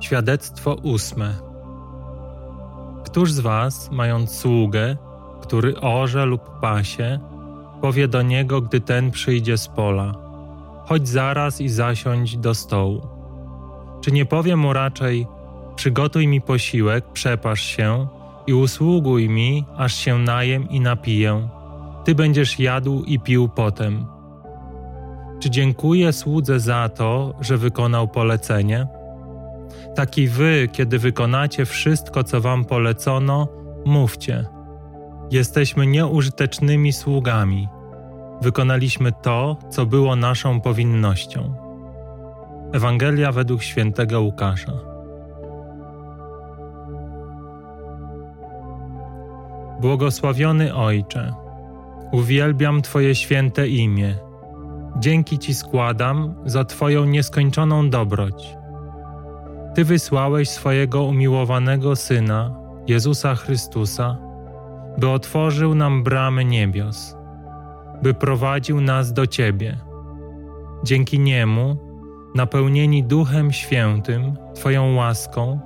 Świadectwo ósme. Któż z was, mając sługę, który orze lub pasie, powie do niego, gdy ten przyjdzie z pola: Chodź zaraz i zasiądź do stołu. Czy nie powie mu raczej: Przygotuj mi posiłek, przepasz się i usługuj mi, aż się najem i napiję. Ty będziesz jadł i pił potem. Czy dziękuję słudze za to, że wykonał polecenie? Tak i wy, kiedy wykonacie wszystko, co wam polecono, mówcie. Jesteśmy nieużytecznymi sługami. Wykonaliśmy to, co było naszą powinnością. Ewangelia według świętego Łukasza. Błogosławiony Ojcze, uwielbiam Twoje święte imię. Dzięki Ci składam za Twoją nieskończoną dobroć. Ty wysłałeś swojego umiłowanego Syna, Jezusa Chrystusa, by otworzył nam bramy niebios, by prowadził nas do Ciebie. Dzięki Niemu, napełnieni Duchem Świętym, Twoją łaską,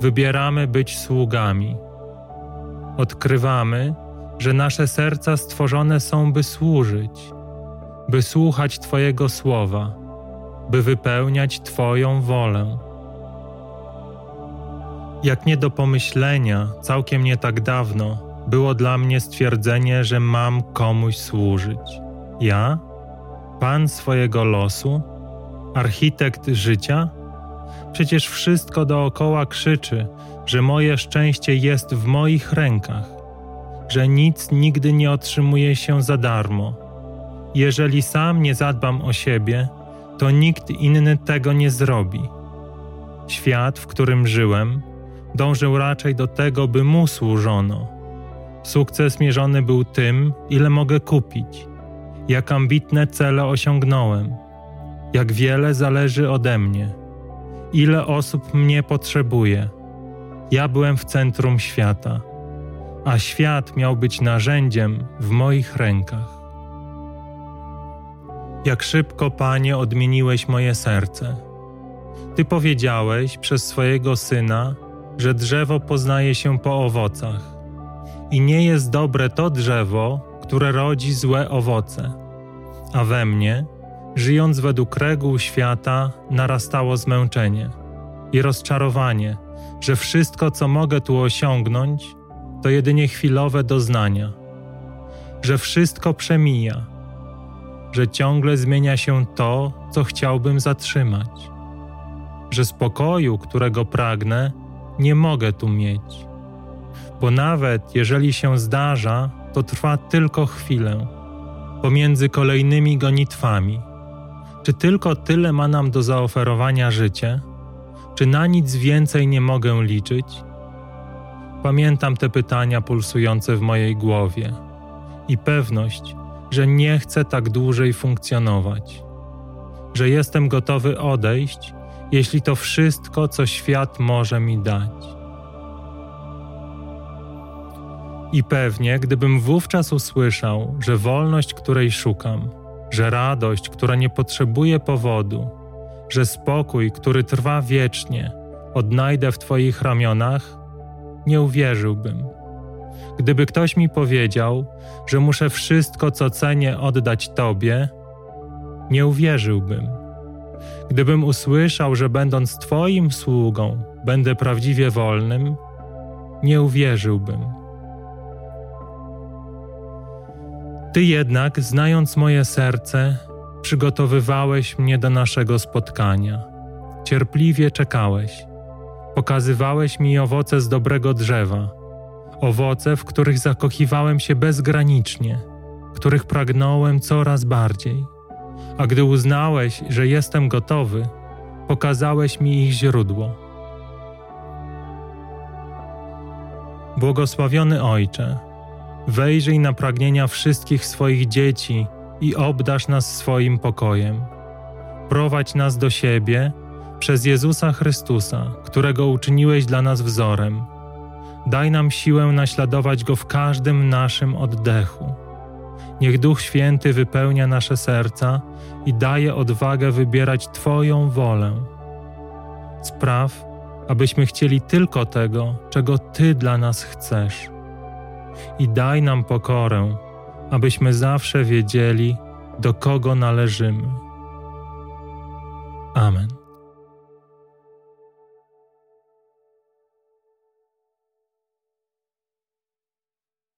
wybieramy być sługami. Odkrywamy, że nasze serca stworzone są, by służyć, by słuchać Twojego słowa, by wypełniać Twoją wolę. Jak nie do pomyślenia, całkiem nie tak dawno, było dla mnie stwierdzenie, że mam komuś służyć. Ja? Pan swojego losu? Architekt życia? Przecież wszystko dookoła krzyczy, że moje szczęście jest w moich rękach, że nic nigdy nie otrzymuje się za darmo. Jeżeli sam nie zadbam o siebie, to nikt inny tego nie zrobi. Świat, w którym żyłem, dążył raczej do tego, by mu służono. Sukces mierzony był tym, ile mogę kupić, jak ambitne cele osiągnąłem, jak wiele zależy ode mnie, ile osób mnie potrzebuje. Ja byłem w centrum świata, a świat miał być narzędziem w moich rękach. Jak szybko, Panie, odmieniłeś moje serce. Ty powiedziałeś przez swojego syna, że drzewo poznaje się po owocach. I nie jest dobre to drzewo, które rodzi złe owoce. A we mnie, żyjąc według reguł świata, narastało zmęczenie i rozczarowanie, że wszystko, co mogę tu osiągnąć, to jedynie chwilowe doznania, że wszystko przemija, że ciągle zmienia się to, co chciałbym zatrzymać, że spokoju, którego pragnę, nie mogę tu mieć. Bo nawet jeżeli się zdarza, to trwa tylko chwilę, pomiędzy kolejnymi gonitwami. Czy tylko tyle ma nam do zaoferowania życie? Czy na nic więcej nie mogę liczyć? Pamiętam te pytania pulsujące w mojej głowie i pewność, że nie chcę tak dłużej funkcjonować, że jestem gotowy odejść jeśli to wszystko, co świat może mi dać. I pewnie, gdybym wówczas usłyszał, że wolność, której szukam, że radość, która nie potrzebuje powodu, że spokój, który trwa wiecznie, odnajdę w Twoich ramionach, nie uwierzyłbym. Gdyby ktoś mi powiedział, że muszę wszystko, co cenię, oddać Tobie, nie uwierzyłbym. Gdybym usłyszał, że będąc Twoim sługą będę prawdziwie wolnym, nie uwierzyłbym. Ty jednak, znając moje serce, przygotowywałeś mnie do naszego spotkania. Cierpliwie czekałeś. Pokazywałeś mi owoce z dobrego drzewa, owoce, w których zakochiwałem się bezgranicznie, których pragnąłem coraz bardziej a gdy uznałeś, że jestem gotowy, pokazałeś mi ich źródło. Błogosławiony Ojcze, wejrzyj na pragnienia wszystkich swoich dzieci i obdasz nas swoim pokojem. Prowadź nas do siebie przez Jezusa Chrystusa, którego uczyniłeś dla nas wzorem. Daj nam siłę naśladować Go w każdym naszym oddechu Niech Duch Święty wypełnia nasze serca i daje odwagę wybierać Twoją wolę. Spraw, abyśmy chcieli tylko tego, czego Ty dla nas chcesz. I daj nam pokorę, abyśmy zawsze wiedzieli, do kogo należymy. Amen.